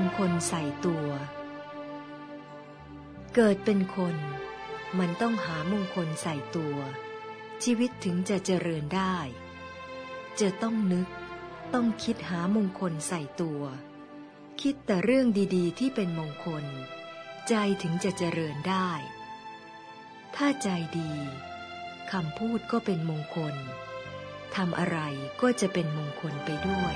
งคลใส่ตัว เกิดเป็นคน มันต้องหามงคลใส่ตัว ชีวิตถึงจะเจริญได้ จะต้องนึก ต้องคิดหามงคลใส่ตัว คิดแต่เรื่องดีๆ ที่เป็นมงคล ใจถึงจะเจริญได้ ถ้าใจดีคำพูดก็เป็นมงคลทำอะไรก็จะเป็นมงคลไปด้วย